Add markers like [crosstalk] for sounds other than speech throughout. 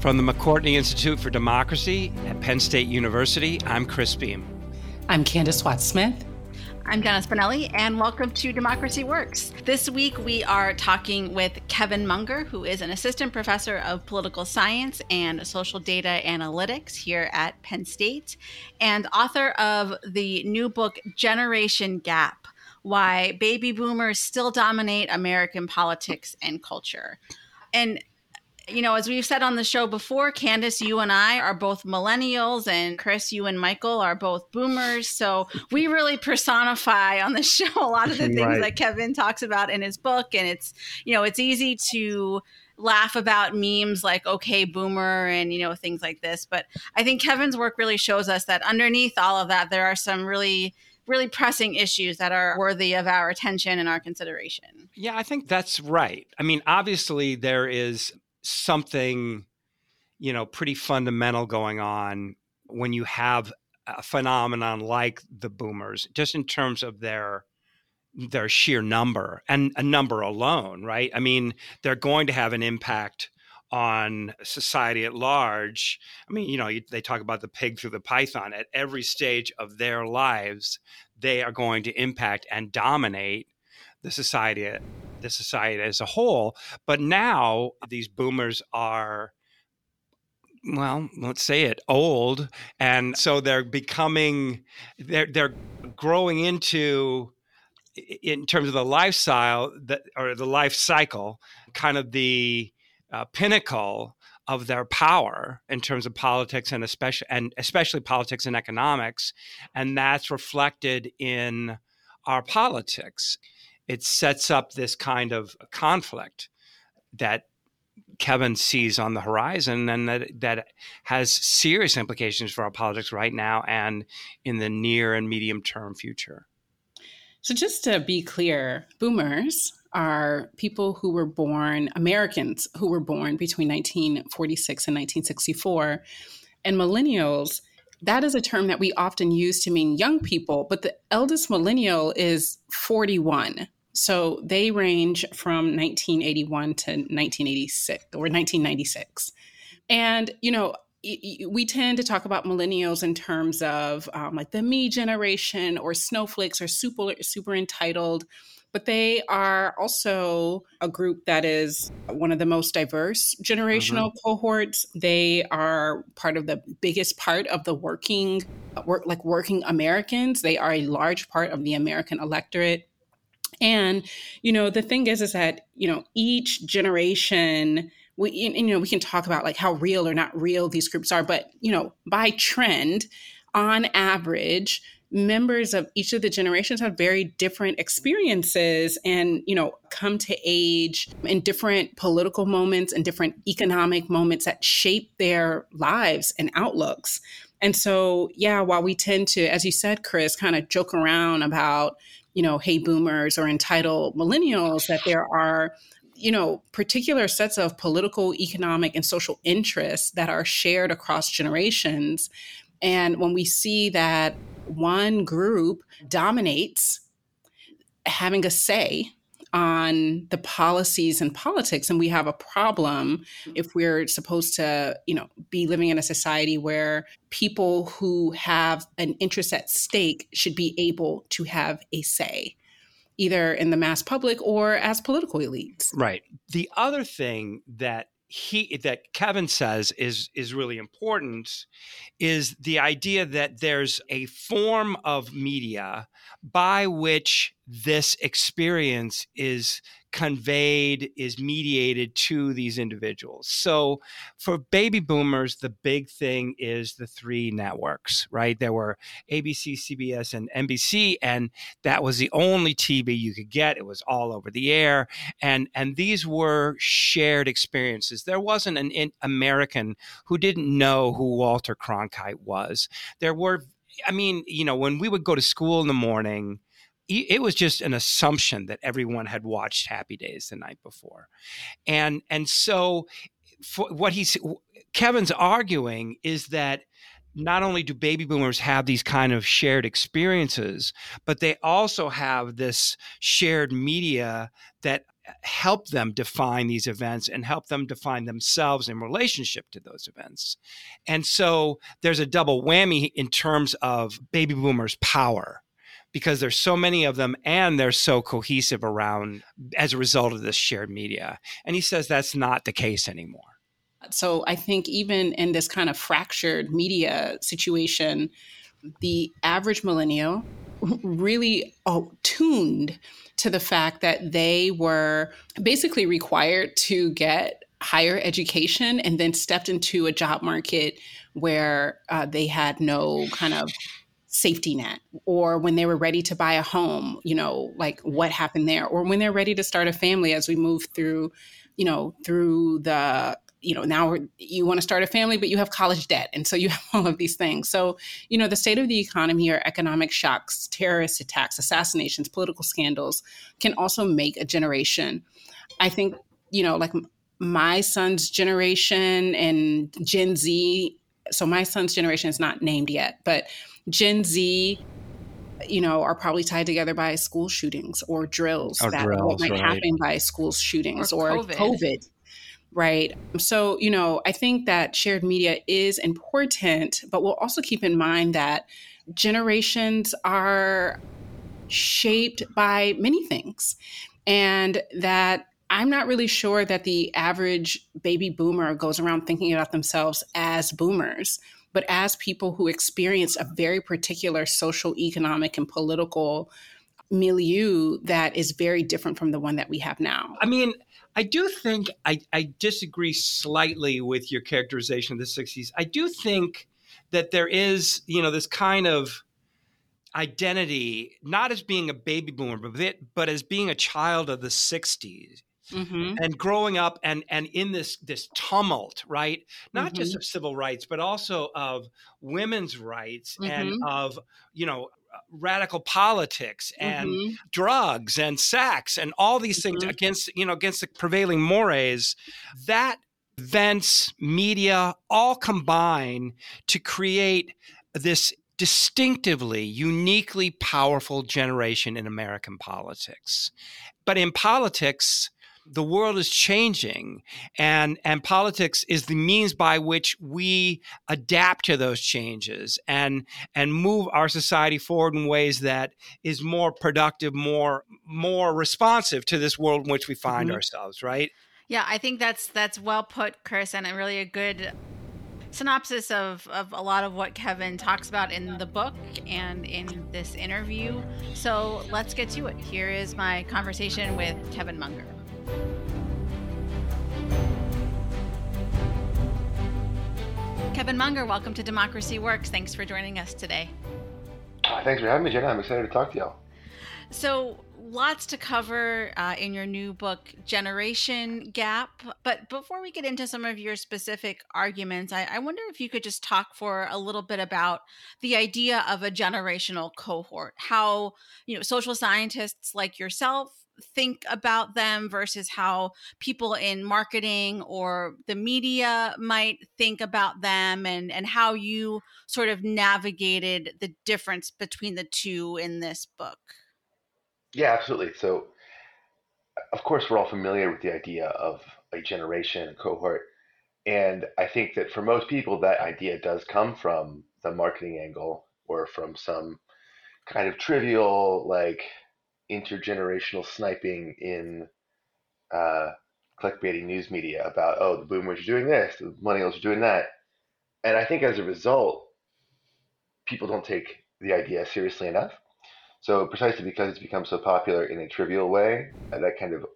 From the McCourtney Institute for Democracy at Penn State University, I'm Chris Beem. I'm Candis Watts Smith. I'm Donna Spinelli, and welcome to Democracy Works. This week, we are talking with Kevin Munger, who is an assistant professor of political science and social data analytics here at Penn State, and author of the new book, Generation Gap Why Baby Boomers Still Dominate American Politics and Culture. And you know, as we've said on the show before, Candis, you and I are both millennials, and Chris, you and Michael are both boomers. So [laughs] we really personify on the show a lot of the things right. that Kevin talks about in his book. And it's, you know, it's easy to laugh about memes like okay boomer and you know things like this but i think kevin's work really shows us that underneath all of that there are some really really pressing issues that are worthy of our attention and our consideration yeah i think that's right i mean obviously there is something you know pretty fundamental going on when you have a phenomenon like the boomers just in terms of their their sheer number and a number alone right? I mean they're going to have an impact on society at large. I mean you know they talk about the pig through the python. At every stage of their lives they are going to impact and dominate the society the society as a whole. But now these boomers are well, let's say it, old, and so they're becoming they're they're growing into in terms of the lifestyle that or the life cycle, kind of the uh, pinnacle of their power in terms of politics and especially and especially politics and economics, and that's reflected in our politics it sets up this kind of conflict that Kevin sees on the horizon and that that has serious implications for our politics right now and in the near and medium term future. So just to be clear, boomers are people who were born Americans who were born between 1946 and 1964 and millennials that is a term that we often use to mean young people, but the eldest millennial is 41. So they range from 1981 to 1986 or 1996. And, you know, we tend to talk about millennials in terms of um, like the me generation or snowflakes or super super entitled but they are also a group that is one of the most diverse generational mm-hmm. cohorts they are part of the biggest part of the working work like working americans they are a large part of the american electorate and, you know, the thing is, is that, you know, each generation, we, you know, we can talk about like how real or not real these groups are, but, you know, by trend, on average, members of each of the generations have very different experiences and you know come to age in different political moments and different economic moments that shape their lives and outlooks. And so yeah while we tend to as you said chris kind of joke around about you know, hey boomers or entitled millennials, that there are you know, particular sets of political, economic, and social interests that are shared across generations. And when we see that one group dominates having a say on the policies and politics and we have a problem mm-hmm. if we're supposed to you know be living in a society where people who have an interest at stake should be able to have a say either in the mass public or as political elites. Right. The other thing that he that Kevin says is is really important is the idea that there's a form of media by which this experience is conveyed, is mediated to these individuals. So for baby boomers, the big thing is the three networks, right? There were ABC, CBS, and NBC, and that was the only TV you could get. It was all over the air. And, and these were shared experiences. There wasn't an American who didn't know who Walter Cronkite was. There were I mean, you know, when we would go to school in the morning, it was just an assumption that everyone had watched Happy Days the night before, and and so what he's Kevin's arguing is that not only do baby boomers have these kind of shared experiences, but they also have this shared media that help them define these events and help them define themselves in relationship to those events. And so there's a double whammy in terms of baby boomers' power because there's so many of them and they're so cohesive around as a result of this shared media. And he says that's not the case anymore. So I think even in this kind of fractured media situation, the average millennial really oh, tuned to the fact that they were basically required to get higher education and then stepped into a job market where uh, they had no kind of safety net or when they were ready to buy a home you know like what happened there or when they're ready to start a family as we move through you know through the you know now you want to start a family but you have college debt. And so you [laughs] have all of these things. So you know the state of the economy or economic shocks terrorist attacks assassinations political scandals can also make a generation. I think you know like my son's generation and gen z so my son's generation is not named yet but gen z you know, are probably tied together by school shootings or drills or that drills, might right. happen by school shootings Or or, COVID. COVID right? So, you know, I think that shared media is important, but we'll also keep in mind that generations are shaped by many things and that I'm not really sure that the average baby boomer goes around thinking about themselves as boomers, but as people who experience a very particular social, economic, and political milieu that is very different from the one that we have now. I mean, I do think I, I disagree slightly with your characterization of the 60s. I do think that there is, you know, this kind of identity, not as being a baby boomer, but, but as being a child of the 60s Mm-hmm. and growing up and and in this this tumult right not just of civil rights but also of women's rights and of you know radical politics and Mhm. drugs and sex and all these things Mhm. against you know against the prevailing mores that events media all combine to create this distinctively uniquely powerful generation in american politics but in politics the world is changing and and politics is the means by which we adapt to those changes and and move our society forward in ways that is more productive more more responsive to this world in which we find Mhm. ourselves right Yeah, I think that's that's well put, Chris, and a really a good synopsis of, of a lot of what Kevin talks about in the book and in this interview. So let's get to it. Here is my conversation with Kevin Munger. Kevin Munger, welcome to Democracy Works. Thanks for joining us today. Thanks for having me, Jenna. I'm excited to talk to y'all. So, lots to cover uh, in your new book, Generation Gap. But before we get into some of your specific arguments, I, I wonder if you could just talk for a little bit about the idea of a generational cohort, how you know social scientists like yourself think about them versus how people in marketing or the media might think about them and and how you sort of navigated the difference between the two in this book Yeah, absolutely. So, of course, we're all familiar with the idea of a generation a cohort. And I think that for most people, that idea does come from the marketing angle or from some kind of trivial, like intergenerational sniping in uh, clickbaity news media about, oh, the boomers are doing this, the millennials are doing that. And I think as a result, people don't take the idea seriously enough. So precisely because it's become so popular in a trivial way, uh, that kind of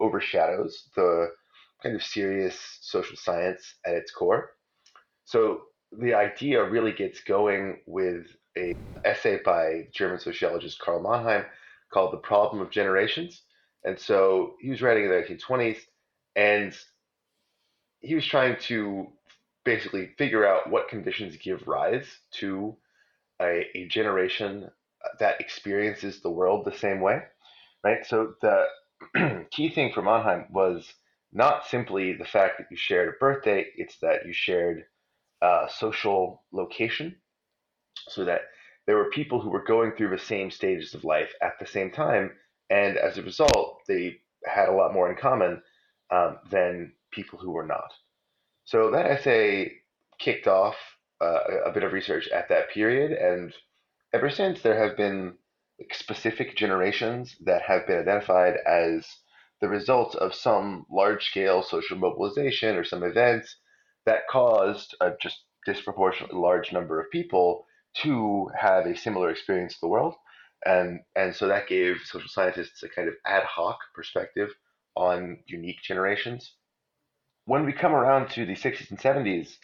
overshadows the kind of serious social science at its core. So the idea really gets going with a essay by German sociologist Karl Mannheim called "The Problem of Generations." And so he was writing in the 1920s, and he was trying to basically figure out what conditions give rise to a, a generation that experiences the world the same way, right? So the [clears throat] key thing for Mannheim was not simply the fact that you shared a birthday; it's that you shared uh, social location, so that there were people who were going through the same stages of life at the same time, and as a result, they had a lot more in common um, than people who were not. So that essay kicked off uh, a bit of research at that period, and ever since there have been specific generations that have been identified as the result of some large scale social mobilization or some events that caused a just disproportionately large number of people to have a similar experience of the world. And, and so that gave social scientists a kind of ad hoc perspective on unique generations. When we come around to the 60s and 70s,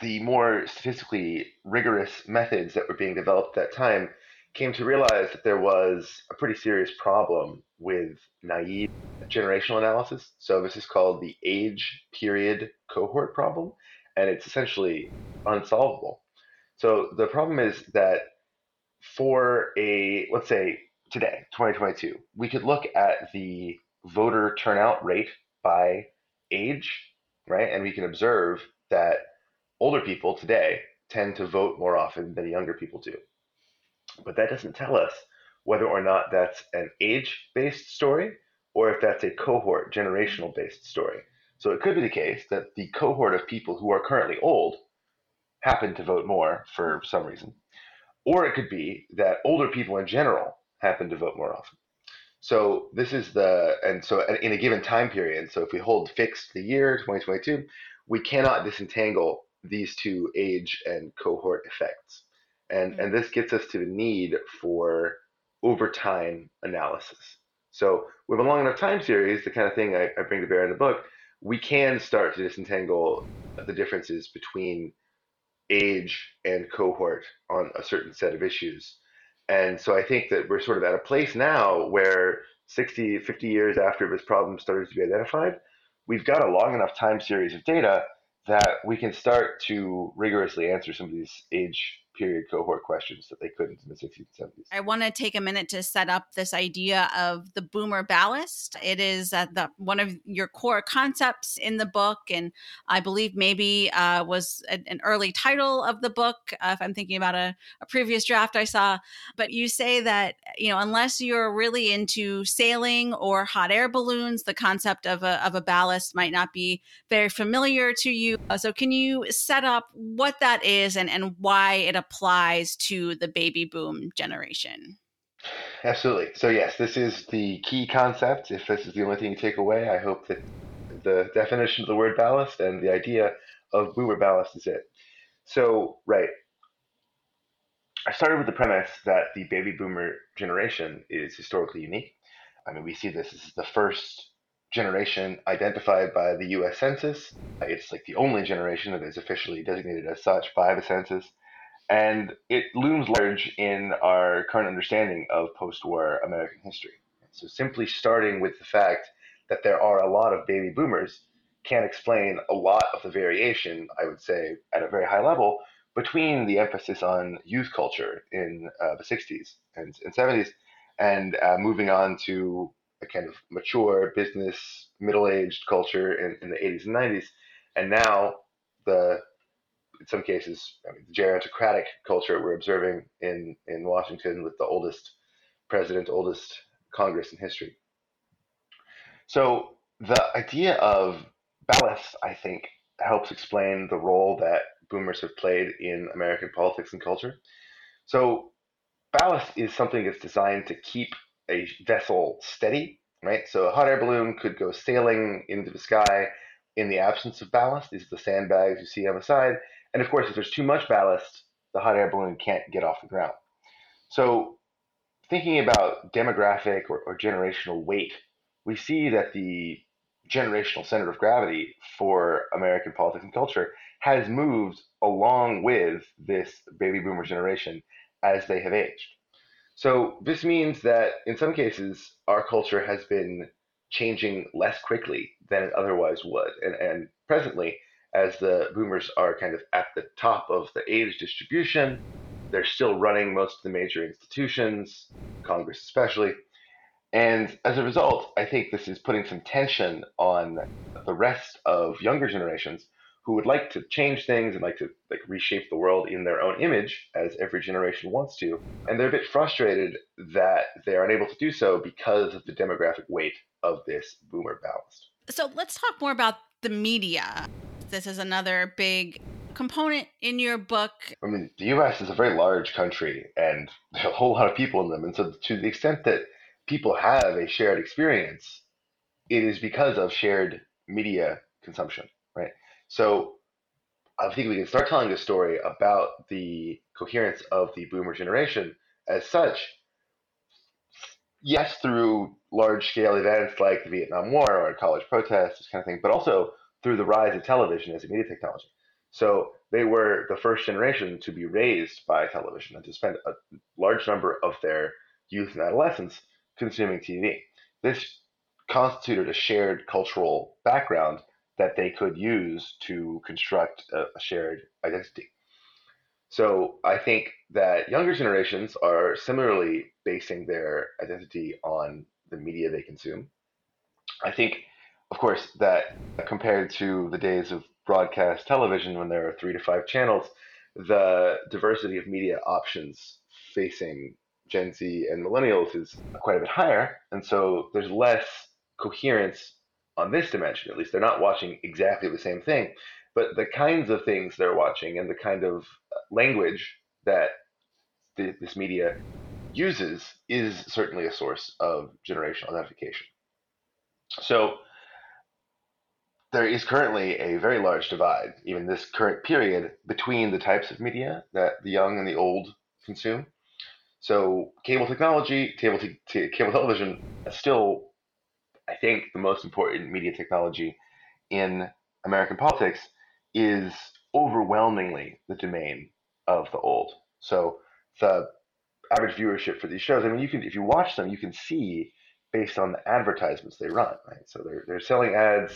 the more statistically rigorous methods that were being developed at that time came to realize that there was a pretty serious problem with naive generational analysis. So this is called the age period cohort problem, and it's essentially unsolvable. So the problem is that for a, let's say today, 2022, we could look at the voter turnout rate by age, right? And we can observe that older people today tend to vote more often than younger people do. But that doesn't tell us whether or not that's an age based story or if that's a cohort generational based story. So it could be the case that the cohort of people who are currently old happen to vote more for some reason. Or it could be that older people in general happen to vote more often. So this is the, and so in a given time period, so if we hold fixed the year 2022, we cannot disentangle these two age and cohort effects. And, hmm. and this gets us to the need for overtime analysis. So with a long enough time series, the kind of thing I, I bring to bear in the book, we can start to disentangle the differences between age and cohort on a certain set of issues. And so I think that we're sort of at a place now where 60, 50 years after this problem started to be identified, we've got a long enough time series of data that we can start to rigorously answer some of these age period cohort questions that they couldn't in the 60s and 70s. I want to take a minute to set up this idea of the boomer ballast. It is uh, the one of your core concepts in the book, and I believe maybe uh, was a, an early title of the book. Uh, if I'm thinking about a, a previous draft I saw, but you say that you know unless you're really into sailing or hot air balloons, the concept of a of a ballast might not be very familiar to you. Uh, so can you set up what that is and and why it applies to the baby boom generation. Absolutely. So, yes, this is the key concept. If this is the only thing you take away, I hope that the definition of the word ballast and the idea of boomer ballast is it. So, right. I started with the premise that the baby boomer generation is historically unique. I mean, we see this. This is the first generation identified by the US Census. It's like the only generation that is officially designated as such by the census and it looms large in our current understanding of post war American history. So, simply starting with the fact that there are a lot of baby boomers can explain a lot of the variation, I would say, at a very high level, between the emphasis on youth culture in uh, the 60s and, and 70s and uh, moving on to a kind of mature business, middle aged culture in, in the 80s and 90s. And now the in some cases, I mean, the gerontocratic culture we're observing in, in Washington with the oldest president, oldest Congress in history. So the idea of ballast, I think, helps explain the role that boomers have played in American politics and culture. So ballast is something that's designed to keep a vessel steady, right? So a hot air balloon could go sailing into the sky in the absence of ballast. These are the sandbags you see on the side. And of course, if there's too much ballast, the hot air balloon can't get off the ground. So, thinking about demographic or, or generational weight, we see that the generational center of gravity for American politics and culture has moved along with this baby boomer generation as they have aged. So, this means that in some cases, our culture has been changing less quickly than it otherwise would. And, and presently, as the boomers are kind of at the top of the age distribution. They're still running most of the major institutions, Congress especially. And as a result, I think this is putting some tension on the rest of younger generations who would like to change things and like to like reshape the world in their own image as every generation wants to and they're a bit frustrated that they're unable to do so because of the demographic weight of this boomer ballast so let's talk more about the media this is another big component in your book. I mean the us is a very large country and [laughs] a whole lot of people in them. And so to the extent that people have a shared experience it is because of shared media consumption right? So I think we can start telling the story about the coherence of the boomer generation as such. Yes, through large scale events like the Vietnam War or college protests, this kind of thing, but also through the rise of television as a media technology. So they were the first generation to be raised by television and to spend a large number of their youth and adolescence consuming TV. This constituted a shared cultural background that they could use to construct a, a shared identity. So I think that younger generations are similarly basing their identity on the media they consume. I think, of course, that compared to the days of broadcast television when there are three to five channels, the diversity of media options facing Gen Z and millennials is quite a bit higher. And so there's less coherence on this dimension at least. They're not watching exactly the same thing. But the kinds of things they're watching and the kind of language that the, this media uses is certainly a source of generational identification so there is currently a very large divide even this current period between the types of media that the young and the old consume so cable technology cable, t- cable television still I think the most important media technology in American politics is overwhelmingly the domain of the old. So the average viewership for these shows, I mean, you can if you watch them, you can see based on the advertisements they run, right? So they're they're selling ads.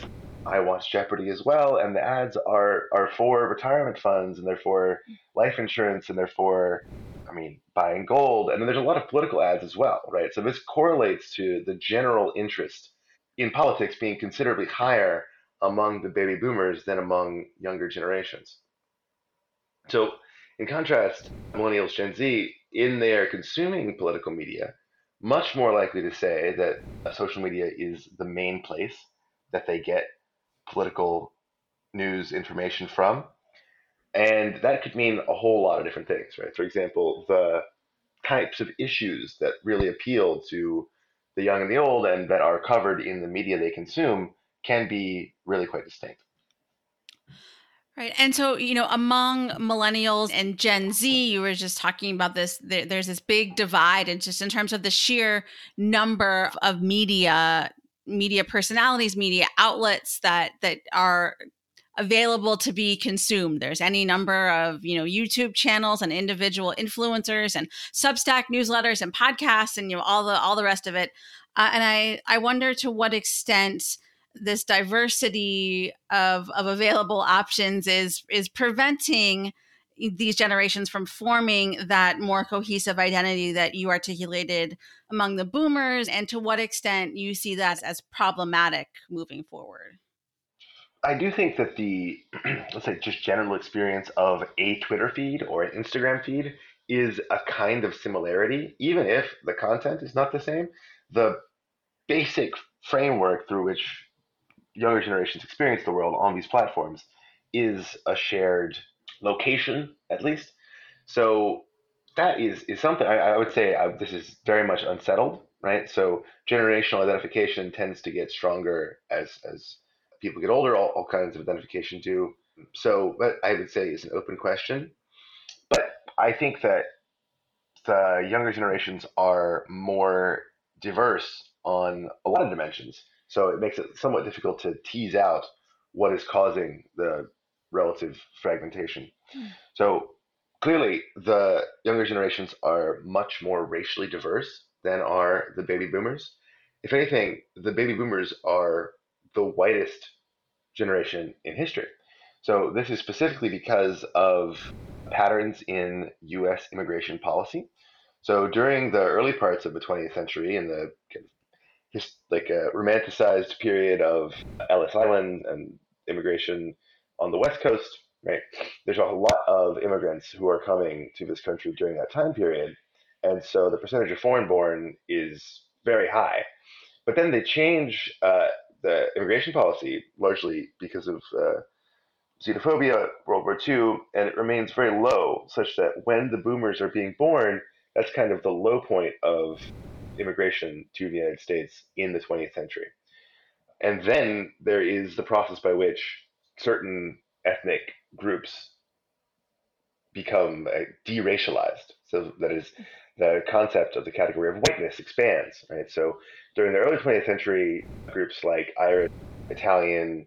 I watch Jeopardy as well, and the ads are are for retirement funds and they're for life insurance and they're for I mean, buying gold. And then there's a lot of political ads as well, right? So this correlates to the general interest in politics being considerably higher among the baby boomers than among younger generations. So, in contrast, millennials, Gen Z, in their consuming political media, much more likely to say that social media is the main place that they get political news information from. And that could mean a whole lot of different things, right? For example, the types of issues that really appeal to the young and the old and that are covered in the media they consume can be really quite distinct. Right. And so, you know, among millennials and Gen Z, you were just talking about this, there, there's this big divide and just in terms of the sheer number of media, media personalities, media outlets that, that are available to be consumed. There's any number of, you know, YouTube channels and individual influencers and Substack newsletters and podcasts and you know all the all the rest of it. Uh, and I I wonder to what extent this diversity of of available options is is preventing these generations from forming that more cohesive identity that you articulated among the boomers and to what extent you see that as problematic moving forward I do think that the [clears throat] let's say just general experience of a Twitter feed or an Instagram feed is a kind of similarity, even if the content is not the same. The basic framework through which younger generations experience the world on these platforms is a shared location, at least. So that is is something I, I would say I, this is very much unsettled, right? So generational identification tends to get stronger as as people get older, all, all kinds of identification do. So but I would say is an open question. But I think that the younger generations are more diverse on a lot of dimensions. So it makes it somewhat difficult to tease out what is causing the relative fragmentation. Mm. So clearly, the younger generations are much more racially diverse than are the baby boomers. If anything, the baby boomers are the whitest generation in history. So this is specifically because of patterns in U.S. immigration policy. So during the early parts of the 20th century, in the like a romanticized period of Ellis Island and immigration on the West Coast, right? There's a lot of immigrants who are coming to this country during that time period. And so the percentage of foreign born is very high. But then they change uh, the immigration policy largely because of uh, xenophobia, World War II, and it remains very low, such that when the boomers are being born, that's kind of the low point of immigration to the United States in the 20th century. And then there is the process by which certain ethnic groups become uh, deracialized. So that is, the concept of the category of whiteness expands, right? So during the early 20th century, groups like Irish, Italian,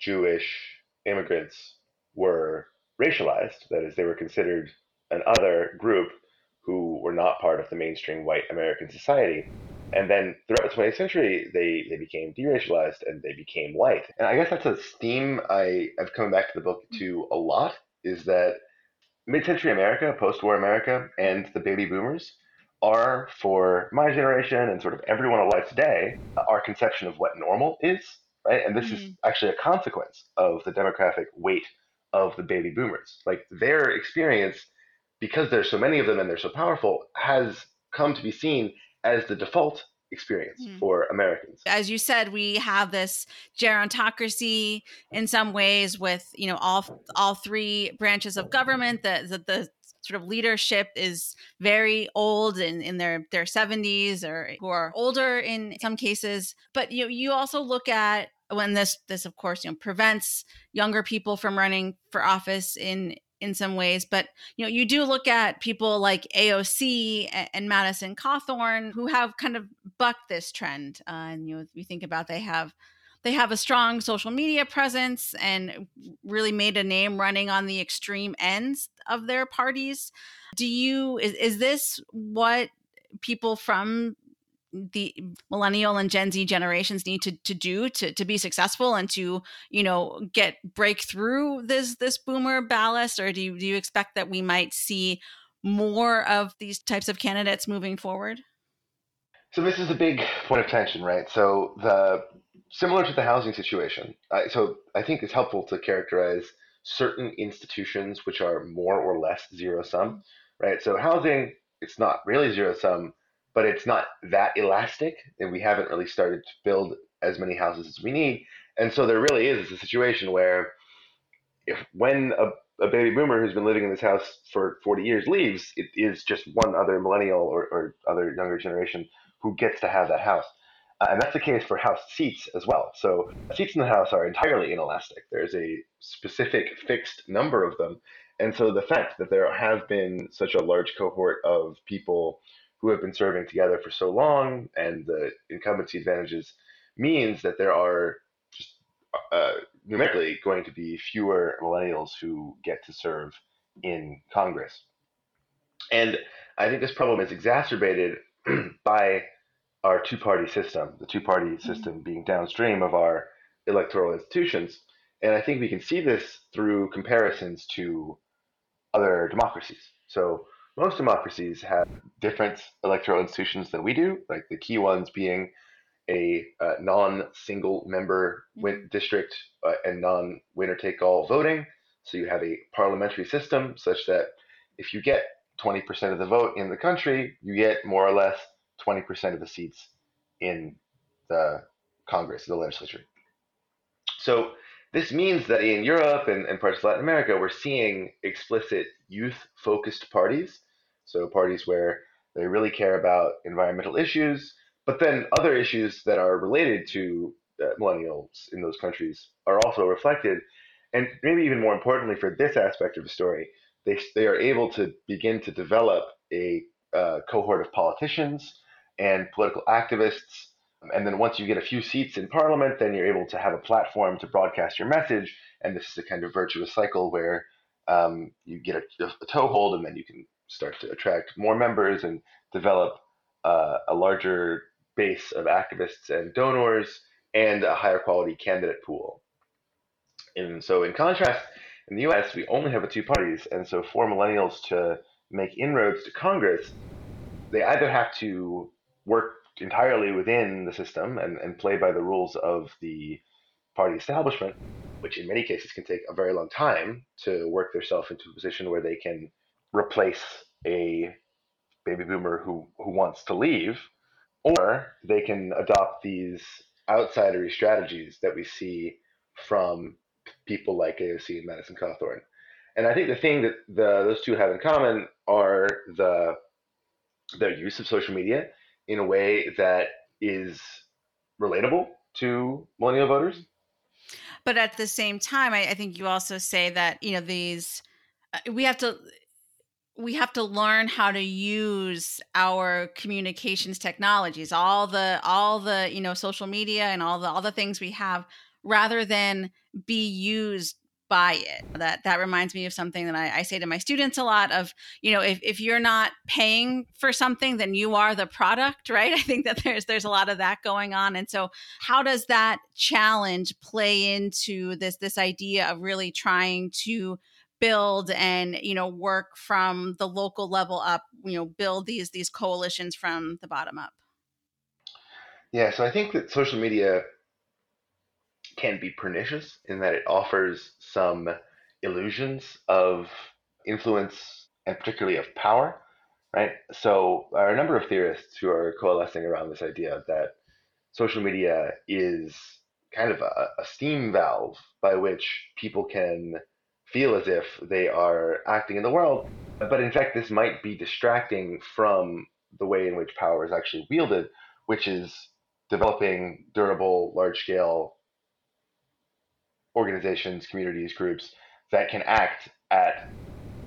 Jewish, immigrants were racialized. That is, they were considered an other group who were not part of the mainstream white American society. And then throughout the 20th century, they, they became deracialized and they became white. And I guess that's a theme I, I've come back to the book to a lot is that mid-century America, post-war America, and the baby boomers are, for my generation and sort of everyone alive today, our conception of what normal is right? And this mm-hmm. is actually a consequence of the demographic weight of the baby boomers. Like their experience, because there's so many of them and they're so powerful, has come to be seen as the default experience mm. for Americans. As you said, we have this gerontocracy in some ways with, you know, all all three branches of government, the the, the sort of leadership is very old in, in their their 70s or who are older in some cases but you you also look at when this this of course you know prevents younger people from running for office in in some ways but you know you do look at people like AOC and, Madison Cawthorn who have kind of bucked this trend uh, and you know we think about they have they have a strong social media presence and really made a name running on the extreme ends of their parties. Do you is, is this what people from the millennial and gen z generations need to, to do to, to be successful and to you know get break through this this boomer ballast? Or do you, do you expect that we might see more of these types of candidates moving forward? So this is a big point of tension right? So the similar to the housing situation so i think it's helpful to characterize certain institutions which are more or less zero sum right? So housing it's not really zero sum but it's not that elastic, and we haven't really started to build as many houses as we need. And so there really is a situation where if when a, a baby boomer who's been living in this house for 40 years leaves, it is just one other millennial or, or other younger generation who gets to have that house. Uh, and that's the case for house seats as well. So seats in the house are entirely inelastic. There's a specific fixed number of them. And so the fact that there have been such a large cohort of people who have been serving together for so long, and the incumbency advantages means that there are just uh, numerically going to be fewer millennials who get to serve in Congress. And I think this problem is exacerbated [clears throat] by our two party system, the two party mm-hmm. system being downstream of our electoral institutions. And I think we can see this through comparisons to other democracies. So most democracies have different electoral institutions than we do, like the key ones being a uh, non-single member mm-hmm. district uh, and non-winner take all voting. So you have a parliamentary system such that if you get 20% of the vote in the country, you get more or less 20% of the seats in the Congress, the legislature. So this means that in Europe and, and parts of Latin America, we're seeing explicit youth focused parties. So, parties where they really care about environmental issues, but then other issues that are related to uh, millennials in those countries are also reflected. And maybe even more importantly, for this aspect of the story, they, they are able to begin to develop a uh, cohort of politicians and political activists and then once you get a few seats in parliament, then you're able to have a platform to broadcast your message. And this is a kind of virtuous cycle where um, you get a, a, toehold and then you can start to attract more members and develop uh, a larger base of activists and donors and a higher quality candidate pool. And so, in contrast, in the US, we only have two parties. And so, for millennials to make inroads to Congress, they either have to work entirely within the system and, and play by the rules of the party establishment, which in many cases can take a very long time to work themselves into a position where they can replace a baby boomer who, who wants to leave, or they can adopt these outsidery strategies that we see from people like AOC and Madison Cawthorn. And I think the thing that the, those two have in common are the their use of social media in a way that is relatable to millennial voters. But at the same time, I, I think you also say that you know these uh, we have to we have to learn how to use our communications technologies all the all the you know social media and all the all the things we have rather than be used by it. That that reminds me of something that I, I, say to my students a lot of you know if, if you're not paying for something then you are the product [laughs] right? I think that there's there's a lot of that going on. And so how does that challenge play into this this idea of really trying to build and you know work from the local level up you know build these these coalitions from the bottom up? Yeah so i think that social media can be pernicious in that it offers some illusions of influence and particularly of power right? So there are a number of theorists who are coalescing around this idea that social media is kind of a, a steam valve by which people can feel as if they are acting in the world. But in fact, this might be distracting from the way in which power is actually wielded, which is developing durable, large scale organizations, communities, groups that can act at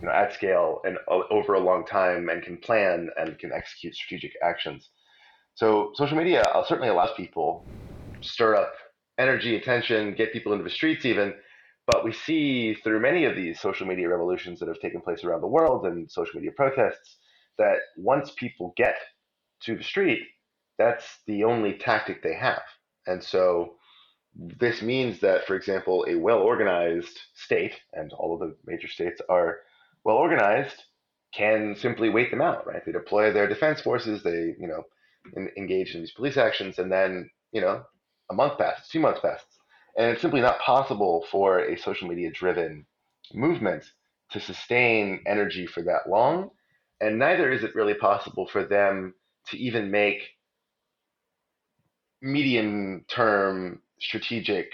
you know, at scale and over a long time and can plan and can execute strategic actions. So social media certainly allows people stir up energy, attention, get people into the streets even, but we see through many of these social media revolutions that have taken place around the world and social media protests that once people get to the street, that's the only tactic they have. And so this means that, for example, a well organized state, and all of the major states are well organized, can simply wait them out, right? They deploy their defense forces, they, you know, engage in these police actions, and then, you know, a month passes, two months passes, and it's simply not possible for a social media driven movement to sustain energy for that long. And neither is it really possible for them to even make medium term strategic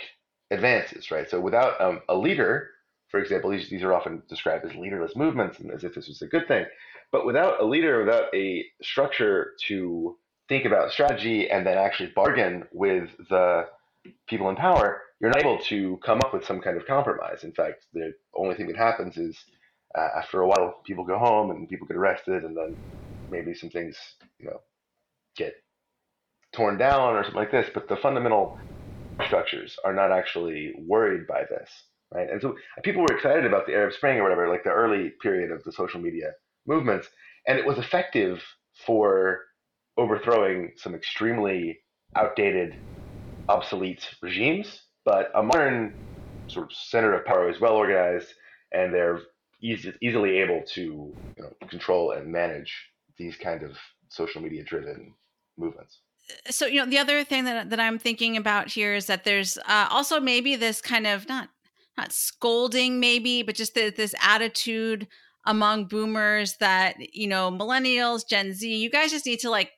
advances, right? So without um, a leader, for example, these, these are often described as leaderless movements and as if this was a good thing. But without a leader, without a structure to think about strategy and then actually bargain with the people in power, you're not able to come up with some kind of compromise. In fact, the only thing that happens is uh, after a while, people go home and people get arrested, and then maybe some things, you know, get torn down or something like this. But the fundamental structures are not actually worried by this, right? And so people were excited about the Arab Spring or whatever, like the early period of the social media movements, and it was effective for overthrowing some extremely outdated, obsolete regimes but a modern sort of center of power is well organized, and they're easy, easily able to you know, control and manage these kind of social media driven movements. So you know the other thing that, that i'm thinking about here is that there's uh, also maybe this kind of not not scolding maybe but just the, this attitude among boomers that you know millennials gen z you guys just need to like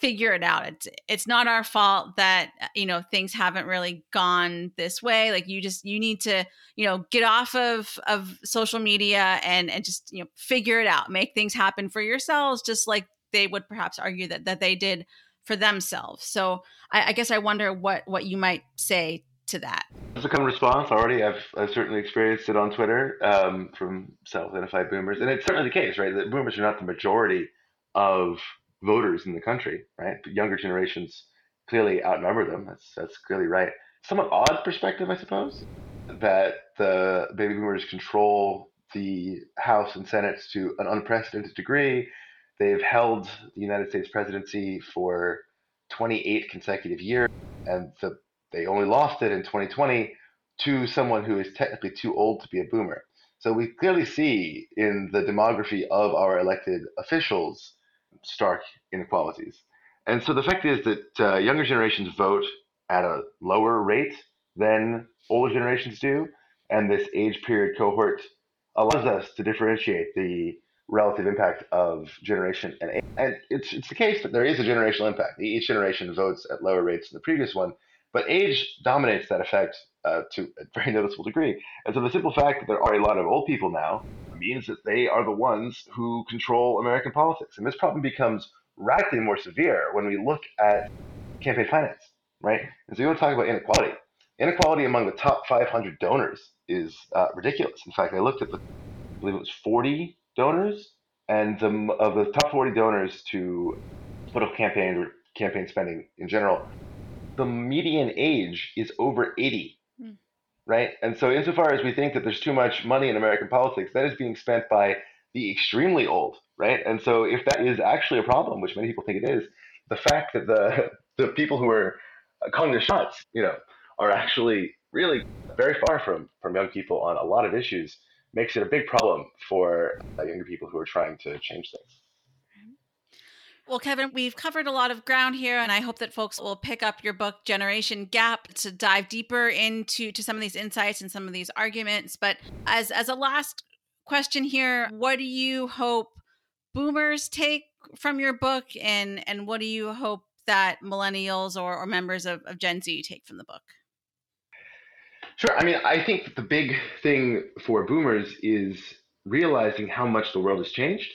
figure it out. It's it's not our fault that uh, you know things haven't really gone this way. Like you just you need to you know get off of of social media and and just you know figure it out, make things happen for yourselves, just like they would perhaps argue that that they did for themselves. So I, I guess I wonder what what you might say to that. As a common response already, I've, I've certainly experienced it on Twitter um, from self-identified boomers, and it's certainly the case, right? That boomers are not the majority of voters in the country, right? Younger generations clearly outnumber them. That's that's clearly right. Somewhat odd perspective, I suppose, that the baby boomers control the House and Senate to an unprecedented degree. They've held the United States presidency for 28 consecutive years, and the, they only lost it in 2020 to someone who is technically too old to be a boomer. So we clearly see in the demography of our elected officials stark inequalities. And so the fact is that uh, younger generations vote at a lower rate than older generations do. And this age period cohort allows us to differentiate the relative impact of generation and age. And it's, it's the case that there is a generational impact. Each generation votes at lower rates than the previous one, but age dominates that effect uh, to a very [laughs] noticeable degree. And so the simple fact that there are a lot of old people now means that they are the ones who control American politics. And this problem becomes radically more severe when we look at campaign finance, right? And so you want to talk about inequality. Inequality among the top 500 donors is uh, ridiculous. In fact, I looked at the, I believe it was 40 donors, and the, of the top 40 donors to political campaigns or campaign spending in general, the median age is over 80. Mm. Right. And so, insofar as we think that there's too much money in American politics, that is being spent by the extremely old. Right. And so, if that is actually a problem, which many people think it is, the fact that the, [laughs] the people who are calling the shots, you know, are actually really very far from, from young people on a lot of issues makes it a big problem for uh, younger people who are trying to change things. Well, Kevin, we've covered a lot of ground here, and I hope that folks will pick up your book, Generation Gap, to dive deeper into to some of these insights and some of these arguments. But as as a last question here, what do you hope boomers take from your book, and and what do you hope that millennials or, or members of, of Gen Z take from the book? Sure. I mean, I think the big thing for boomers is realizing how much the world has changed.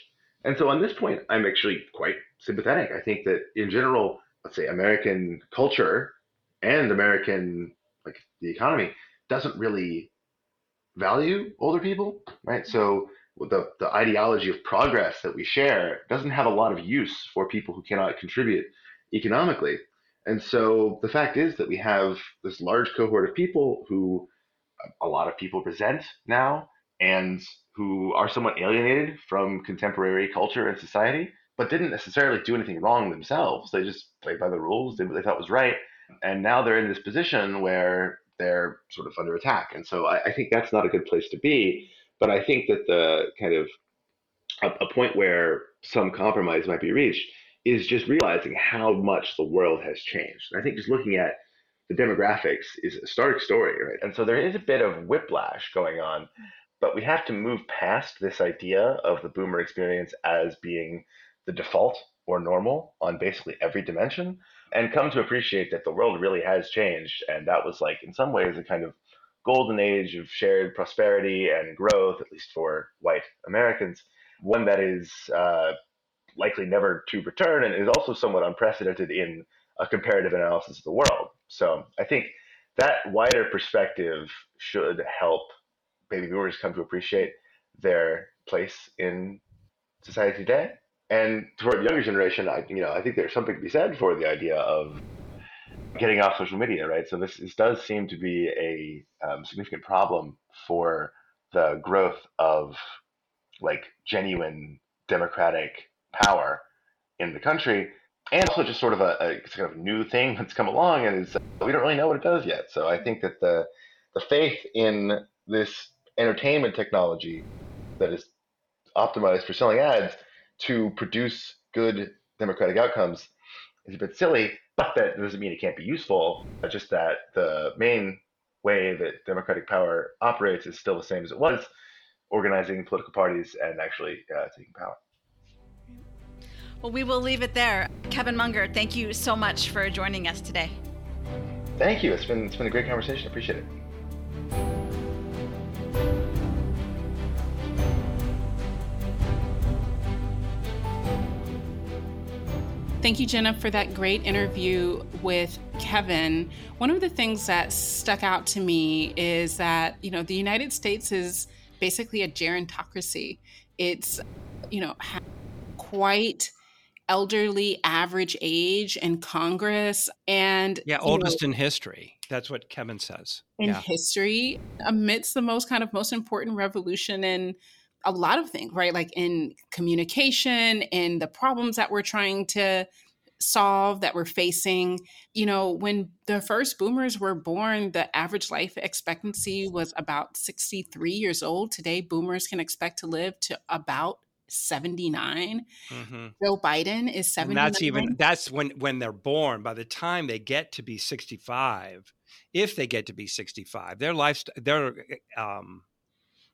And so on this point, I'm actually quite sympathetic. I think that in general, let's say American culture and American like the economy doesn't really value older people, right? So the the ideology of progress that we share doesn't have a lot of use for people who cannot contribute economically. And so the fact is that we have this large cohort of people who a lot of people resent now and who are somewhat alienated from contemporary culture and society, but didn't necessarily do anything wrong themselves. They just played by the rules, did what they thought was right. And now they're in this position where they're sort of under attack. And so I, I think that's not a good place to be. But I think that the kind of a, a point where some compromise might be reached is just realizing how much the world has changed. And I think just looking at the demographics is a stark story, right? And so there is a bit of whiplash going on, but we have to move past this idea of the boomer experience as being the default or normal on basically every dimension and come to appreciate that the world really has changed. And that was like, in some ways, a kind of golden age of shared prosperity and growth, at least for white Americans, one that is uh, likely never to return and is also somewhat unprecedented in a comparative analysis of the world. So I think that wider perspective should help baby boomers come to appreciate their place in society today. And for the younger generation, I you know I think there's something to be said for the idea of getting off social media, right? So this, this does seem to be a um, significant problem for the growth of like genuine democratic power in the country and also just sort of a, a kind of new thing that's come along and is, we don't really know what it does yet. So I think that the the faith in this entertainment technology that is optimized for selling ads to produce good democratic outcomes is a bit silly, but that doesn't mean it can't be useful. Just that the main way that democratic power operates is still the same as it was, organizing political parties and actually uh, taking power. Well, we will leave it there. Kevin Munger, thank you so much for joining us today. Thank you. It's been it's been a great conversation. I Appreciate it. Thank you, Jenna, for that great interview with Kevin. One of the things that stuck out to me is that, you know, the United States is basically a gerontocracy. It's, you know, quite elderly average age in Congress and yeah, oldest know, in history. That's what Kevin says. In yeah. history, amidst the most kind of most important revolution in a lot of things, right? Like in communication, in the problems that we're trying to solve that we're facing. You know, when the first boomers were born, the average life expectancy was about 63 years old. Today, boomers can expect to live to about 79. Mm-hmm. Joe Biden is 79. And that's even that's when when they're born. By the time they get to be 65, if they get to be 65, their life their um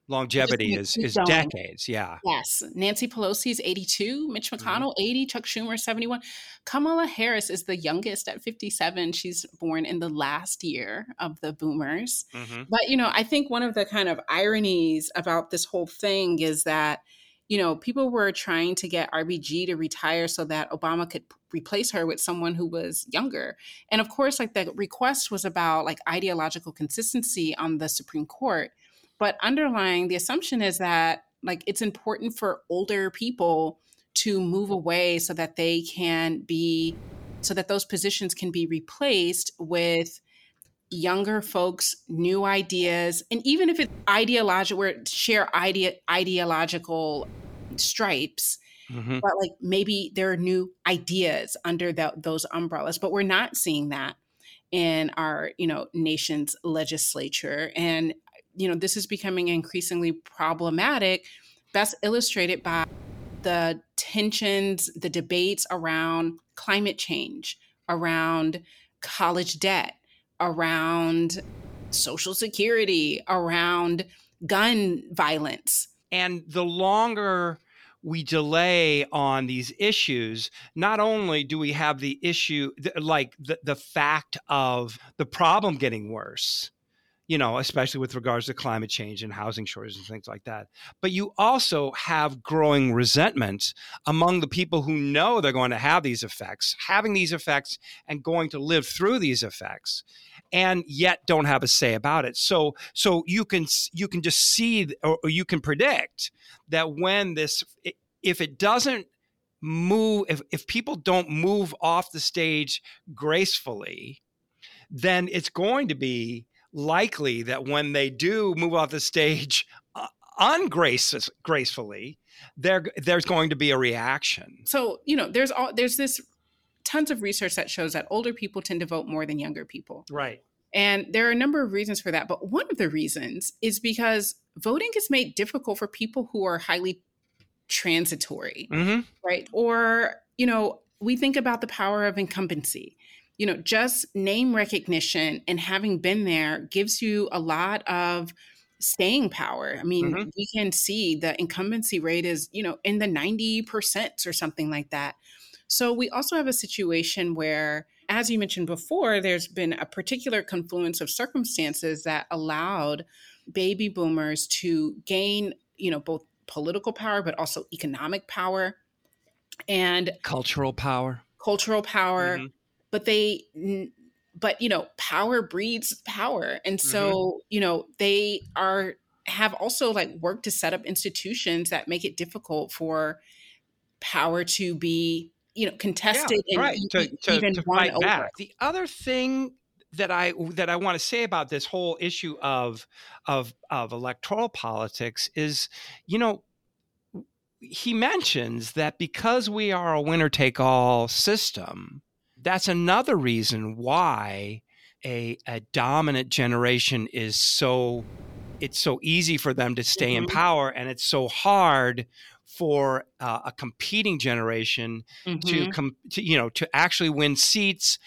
longevity is is decades. Yeah. Yes. Nancy Pelosi is 82, Mitch mm-hmm. McConnell mm-hmm. 80, Chuck Schumer 71. Kamala Harris is the youngest at 57. She's born in the last year of the boomers. Mm-hmm. But you know, I think one of the kind of ironies about this whole thing is that you know, people were trying to get RBG to retire so that Obama could replace her with someone who was younger. And of course, like the request was about like ideological consistency on the Supreme Court. But underlying the assumption is that like it's important for older people to move away so that they can be so that those positions can be replaced with younger folks new ideas and even if it's ideological we share ide- ideological stripes mm-hmm. but like maybe there are new ideas under the, those umbrellas but we're not seeing that in our you know nation's legislature and you know, this is becoming increasingly problematic, best illustrated by the tensions, the debates around climate change, around college debt, around social security, around gun violence. And the longer we delay on these issues, not only do we have the issue, like the, the fact of the problem getting worse, you know, especially with regards to climate change and housing shortages and things like that. But you also have growing resentment among the people who know they're going to have these effects, having these effects and going to live through these effects and yet don't have a say about it. So so you can you can just see or, you can predict that when this if it doesn't move if, if people don't move off the stage gracefully then it's going to be likely that when they do move off the stage uh, ungracefully, there there's going to be a reaction. So you know, there's all there's this tons of research that shows that older people tend to vote more than younger people. Right. And there are a number of reasons for that, but one of the reasons is because voting is made difficult for people who are highly transitory, mm-hmm. right? Or you know, we think about the power of incumbency you know, just name recognition and having been there gives you a lot of staying power. I mean, mm-hmm. we can see the incumbency rate is, you know, in the 90% or something like that. So we also have a situation where, as you mentioned before, there's been a particular confluence of circumstances that allowed baby boomers to gain, you know, both political power, but also economic power and cultural power. Cultural power. Mm-hmm but they but you know power breeds power and so mm-hmm. you know they are have also like worked to set up institutions that make it difficult for power to be you know contested yeah, right. and to, to, even to fight over. back the other thing that I that I want to say about this whole issue of of of electoral politics is, you know, he mentions that because we are a winner take all system, that's another reason why a, a dominant generation is so it's so easy for them to stay mm-hmm. in power and it's so hard for uh, a competing generation mm-hmm. to, com- to you know to actually win seats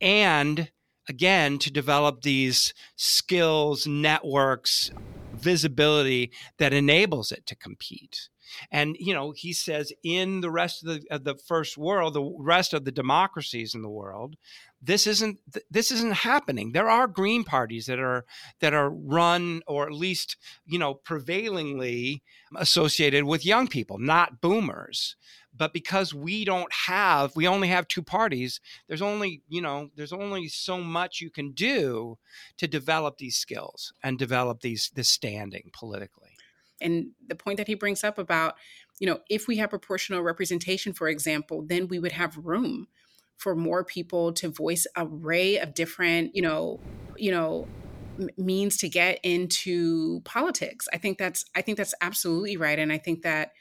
and again to develop these skills networks visibility that enables it to compete and you know, he says in the rest of the of the first world, the rest of the democracies in the world, this isn't this isn't happening. There are green parties that are that are run or at least you know prevailingly associated with young people, not boomers but because we don't have we only have two parties there's only you know there's only so much you can do to develop these skills and develop these this standing politically and the point that he brings up about, you know, if we have proportional representation, for example, then we would have room for more people to voice a array of different, you know, you know, means to get into politics. I think that's I think that's absolutely right and I think that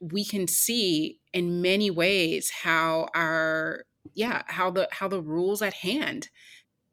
we can see in many ways how our yeah, how the how the rules at hand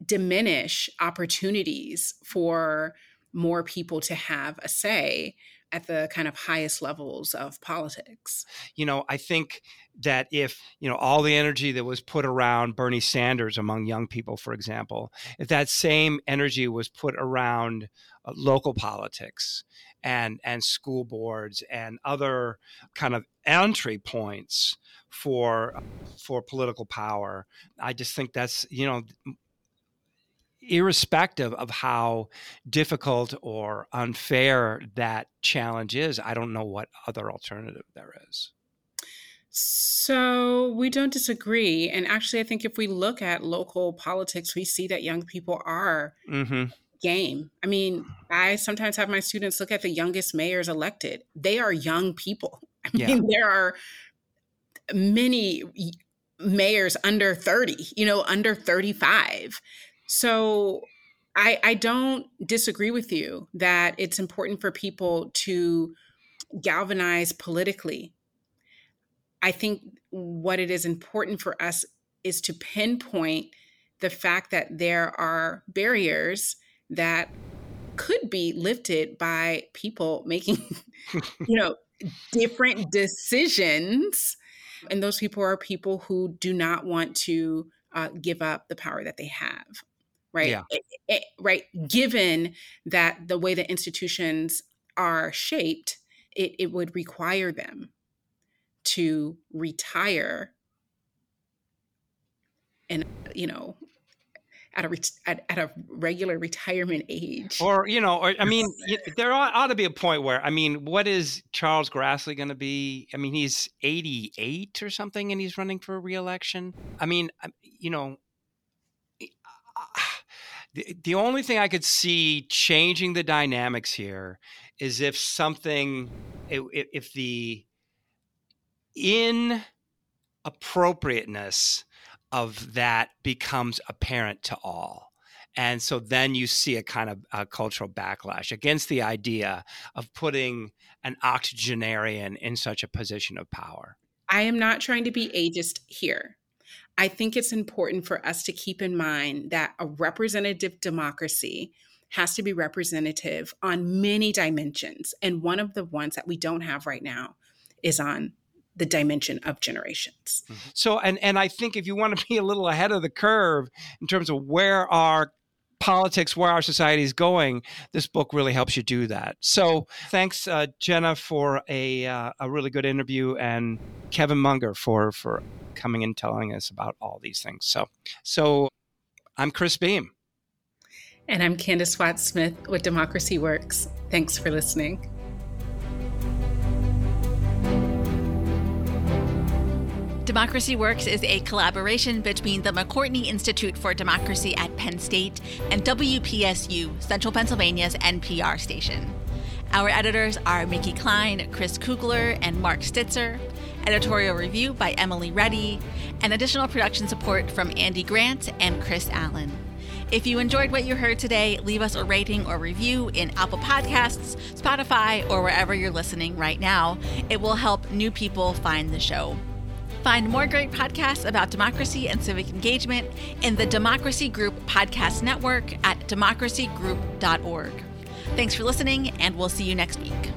diminish opportunities for more people to have a say at the kind of highest levels of politics. You know, I think that if, you know, all the energy that was put around Bernie Sanders among young people, for example, if that same energy was put around uh, local politics and and school boards and other kind of entry points for for political power, I just think that's, you know, irrespective of how difficult or unfair that challenge is, I don't know what other alternative there is. So we don't disagree. And actually, I think if we look at local politics, we see that young people are mm-hmm. game. I mean, [sighs] I sometimes have my students look at the youngest mayors elected. They are young people. [laughs] I mean, yeah. there are many mayors under 30, you know, under 35 so I, I don't disagree with you that it's important for people to galvanize politically. I think what it is important for us is to pinpoint the fact that there are barriers that could be lifted by people making [laughs] you know different decisions and those people are people who do not want to uh, give up the power that they have right? Yeah. It, it, right. Given that the way the institutions are shaped, it, it would require them to retire and, you know, at a at, at, a regular retirement age or you know or i mean there ought, ought, to be a point where i mean what is charles grassley going to be i mean he's 88 or something and he's running for reelection i mean you know the, the only thing I could see changing the dynamics here is if something, if, if the inappropriateness of that becomes apparent to all. And so then you see a kind of a cultural backlash against the idea of putting an octogenarian in such a position of power. I am not trying to be ageist here. I think it's important for us to keep in mind that a representative democracy has to be representative on many dimensions. And one of the ones that we don't have right now is on the dimension of generations. Mm-hmm. So and and I think if you want to be a little ahead of the curve in terms of where our politics, where our society is going, this book really helps you do that. So thanks, uh, Jenna, for a uh, a really good interview, and Kevin Munger for for coming and telling us about all these things. So, so I'm Chris Beem. And I'm Candis Watts Smith with Democracy Works. Thanks for listening. Democracy Works is a collaboration between the McCourtney Institute for Democracy at Penn State and WPSU, Central Pennsylvania's NPR station. Our editors are Mickey Klein, Chris Kugler, and Mark Stitzer editorial review by Emily Reddy, and additional production support from Andy Grant and Chris Allen. If you enjoyed what you heard today, leave us a rating or review in Apple Podcasts, Spotify, or wherever you're listening right now. It will help new people find the show. Find more great podcasts about democracy and civic engagement in the Democracy Group Podcast Network at democracygroup.org. Thanks for listening, and we'll see you next week.